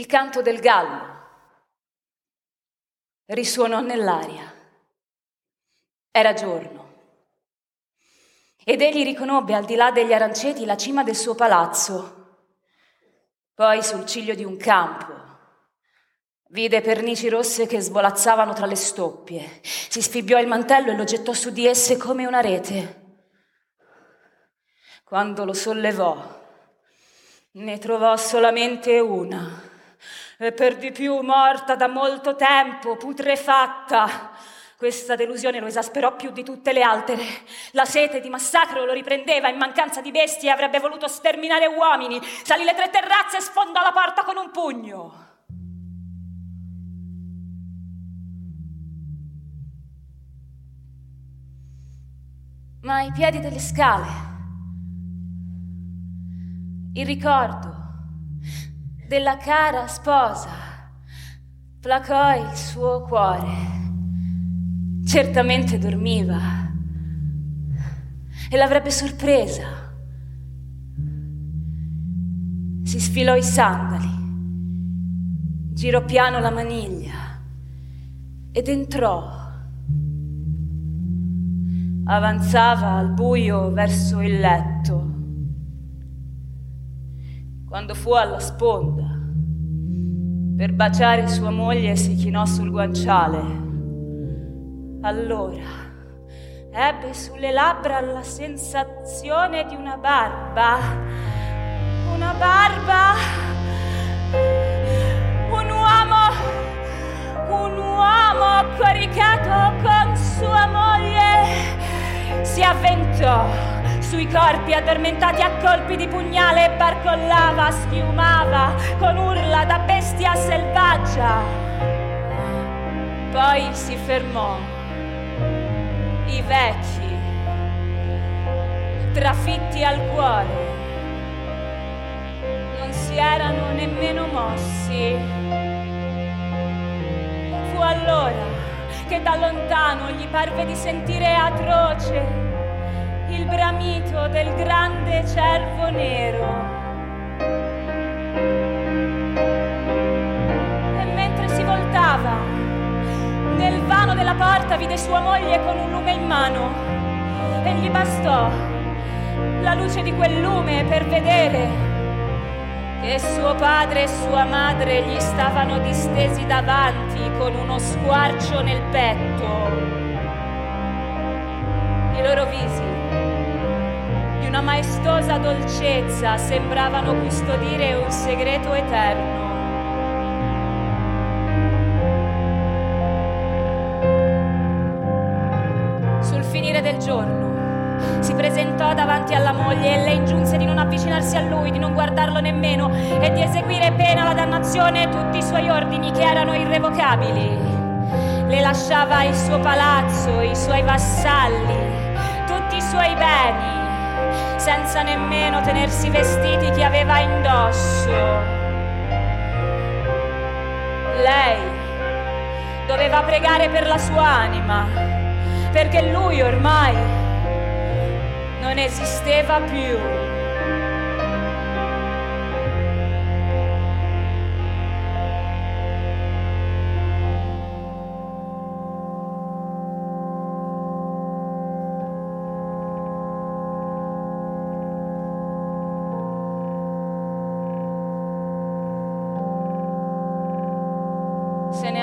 Il canto del gallo risuonò nell'aria. Era giorno. Ed egli riconobbe al di là degli aranceti la cima del suo palazzo. Poi sul ciglio di un campo vide pernici rosse che svolazzavano tra le stoppie. Si sfibbiò il mantello e lo gettò su di esse come una rete. Quando lo sollevò, ne trovò solamente una, e per di più morta da molto tempo, putrefatta questa delusione lo esasperò più di tutte le altre. La sete di massacro lo riprendeva, in mancanza di bestie avrebbe voluto sterminare uomini. Salì le tre terrazze e sfondò la porta con un pugno. Ma ai piedi delle scale, il ricordo della cara sposa placò il suo cuore. Certamente dormiva e l'avrebbe sorpresa. Si sfilò i sandali, girò piano la maniglia ed entrò. Avanzava al buio verso il letto. Quando fu alla sponda per baciare sua moglie si chinò sul guanciale allora ebbe sulle labbra la sensazione di una barba, una barba, un uomo, un uomo coricato con sua moglie. Si avventò sui corpi addormentati a colpi di pugnale e barcollava, schiumava con urla da bestia selvaggia. Poi si fermò i vecchi, trafitti al cuore, non si erano nemmeno mossi. Fu allora che da lontano gli parve di sentire atroce il bramito del grande cervo nero. E mentre si voltava, nel vano della porta vide sua moglie con un lume in mano e gli bastò la luce di quel lume per vedere che suo padre e sua madre gli stavano distesi davanti con uno squarcio nel petto. I loro visi, una maestosa dolcezza, sembravano custodire un segreto eterno. del giorno. Si presentò davanti alla moglie e le ingiunse di non avvicinarsi a lui, di non guardarlo nemmeno e di eseguire pena la dannazione tutti i suoi ordini che erano irrevocabili. Le lasciava il suo palazzo, i suoi vassalli, tutti i suoi beni, senza nemmeno tenersi vestiti che aveva indosso. Lei doveva pregare per la sua anima perché lui ormai non esisteva più.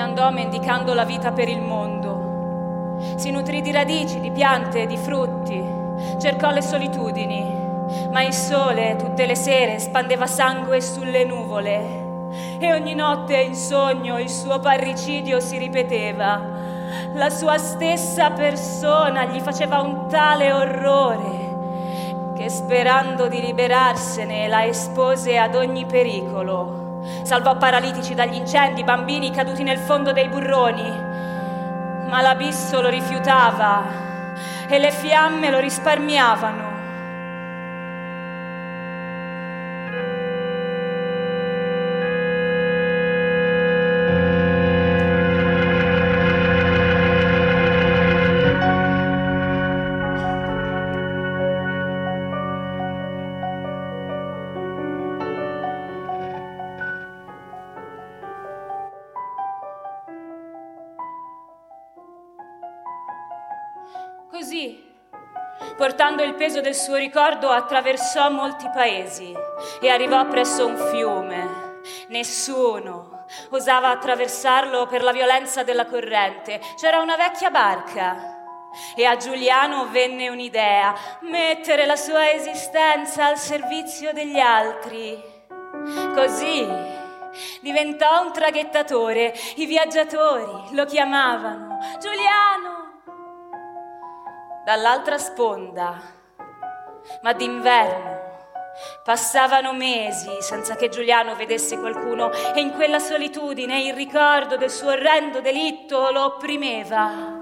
Andò mendicando la vita per il mondo. Si nutrì di radici, di piante, di frutti, cercò le solitudini, ma il sole tutte le sere spandeva sangue sulle nuvole. E ogni notte in sogno il suo parricidio si ripeteva. La sua stessa persona gli faceva un tale orrore che sperando di liberarsene la espose ad ogni pericolo, Salvò paralitici dagli incendi, bambini caduti nel fondo dei burroni. Ma l'abisso lo rifiutava e le fiamme lo risparmiavano. Peso del suo ricordo, attraversò molti paesi e arrivò presso un fiume. Nessuno osava attraversarlo per la violenza della corrente. C'era una vecchia barca. E a Giuliano venne un'idea, mettere la sua esistenza al servizio degli altri. Così diventò un traghettatore. I viaggiatori lo chiamavano Giuliano dall'altra sponda, ma d'inverno passavano mesi senza che Giuliano vedesse qualcuno e in quella solitudine il ricordo del suo orrendo delitto lo opprimeva.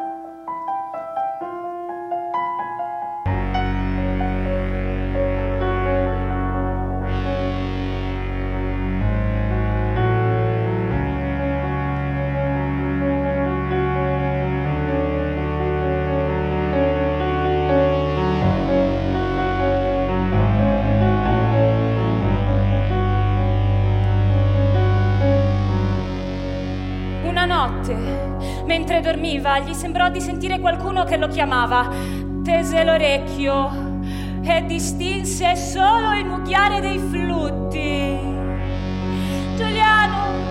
Dormiva gli sembrò di sentire qualcuno che lo chiamava. Tese l'orecchio e distinse solo il mucchiare dei flutti. Giuliano!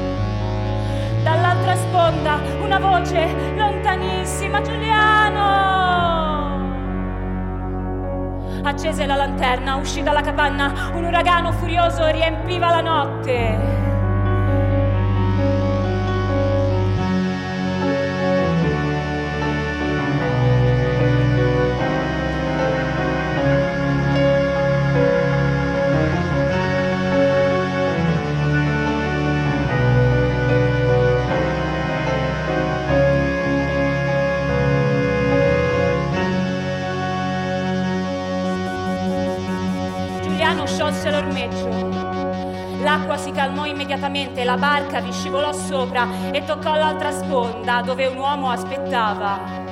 Dall'altra sponda una voce lontanissima. Giuliano! Accese la lanterna, uscì dalla capanna. Un uragano furioso riempiva la notte. Immediatamente, la barca vi scivolò sopra e toccò l'altra sponda dove un uomo aspettava.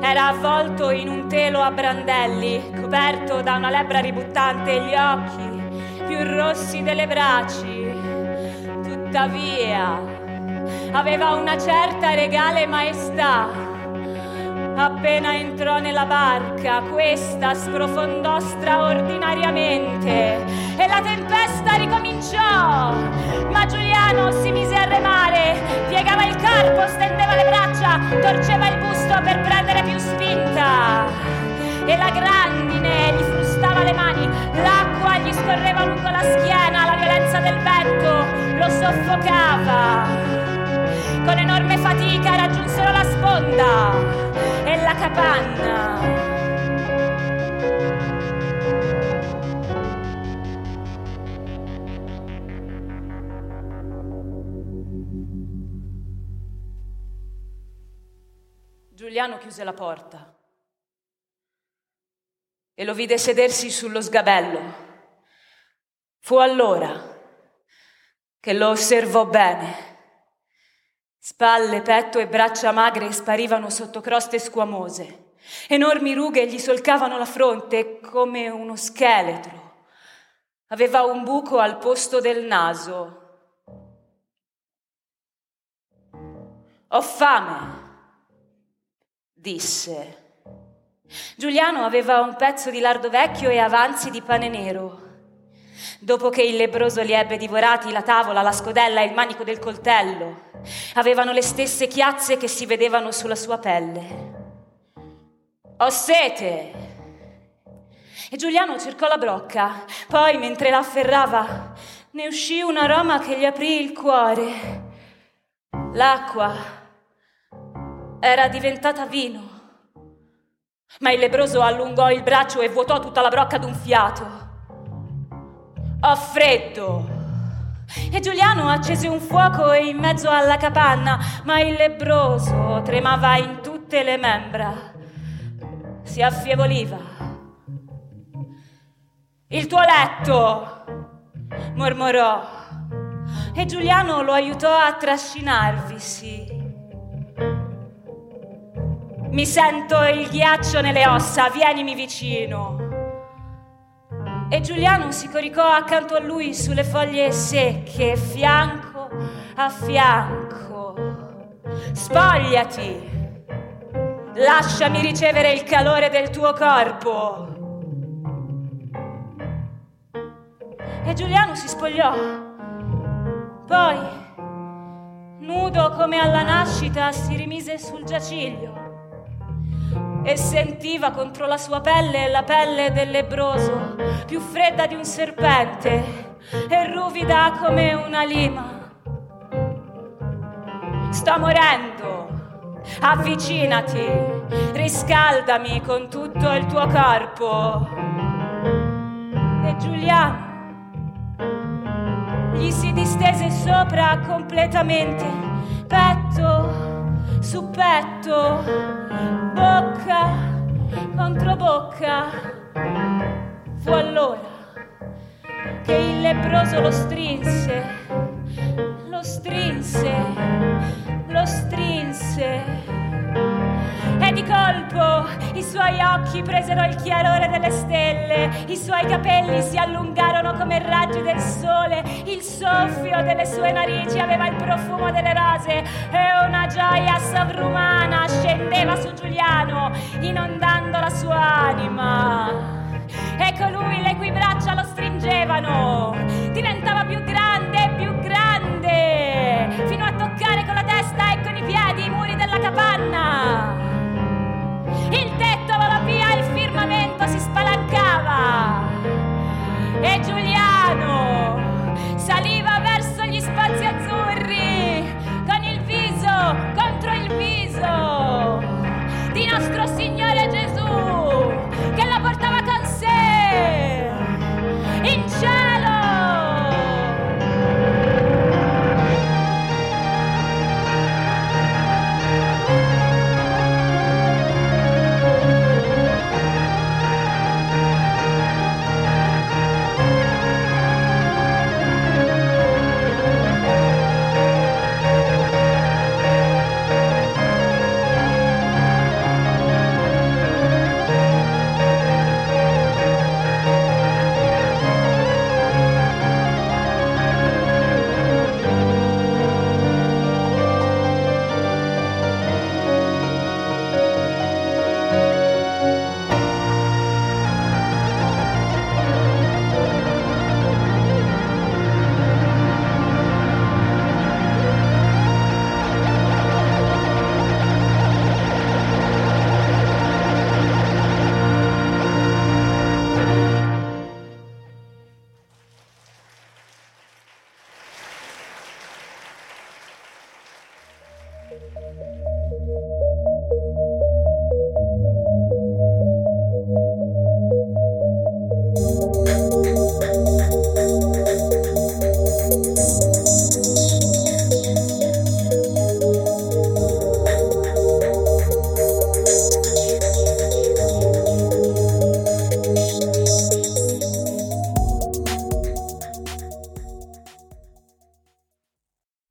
Era avvolto in un telo a brandelli, coperto da una lebbra ributtante, gli occhi più rossi delle braci. Tuttavia, aveva una certa regale maestà Appena entrò nella barca, questa sprofondò straordinariamente e la tempesta ricominciò. Ma Giuliano si mise a remare, piegava il corpo, stendeva le braccia, torceva il busto per prendere più spinta. E la grandine gli frustava le mani, l'acqua gli scorreva lungo la schiena, la violenza del vento lo soffocava. Con enorme fatica raggiunsero la sponda la capanna. Giuliano chiuse la porta e lo vide sedersi sullo sgabello. Fu allora che lo osservò bene. Spalle, petto e braccia magre sparivano sotto croste squamose. Enormi rughe gli solcavano la fronte come uno scheletro. Aveva un buco al posto del naso. Ho fame, disse. Giuliano aveva un pezzo di lardo vecchio e avanzi di pane nero. Dopo che il lebroso li ebbe divorati, la tavola, la scodella e il manico del coltello avevano le stesse chiazze che si vedevano sulla sua pelle. Ho sete! E Giuliano cercò la brocca, poi mentre la afferrava ne uscì un aroma che gli aprì il cuore. L'acqua era diventata vino. Ma il lebroso allungò il braccio e vuotò tutta la brocca d'un fiato. Ho freddo, E Giuliano accese un fuoco in mezzo alla capanna, ma il lebroso tremava in tutte le membra. Si affievoliva. Il tuo letto, mormorò. E Giuliano lo aiutò a trascinarvisi. Mi sento il ghiaccio nelle ossa, vienimi vicino. E Giuliano si coricò accanto a lui sulle foglie secche, fianco a fianco. Spogliati! Lasciami ricevere il calore del tuo corpo. E Giuliano si spogliò. Poi, nudo come alla nascita, si rimise sul giaciglio e sentiva contro la sua pelle la pelle del lebroso, più fredda di un serpente e ruvida come una lima. Sto morendo, avvicinati, riscaldami con tutto il tuo corpo. E Giuliano gli si distese sopra completamente, petto su petto, bocca contro bocca. Fu allora che il lebroso lo strinse, lo strinse, lo strinse di colpo i suoi occhi presero il chiarore delle stelle, i suoi capelli si allungarono come raggi del sole, il soffio delle sue narici aveva il profumo delle rose e una gioia sovrumana scendeva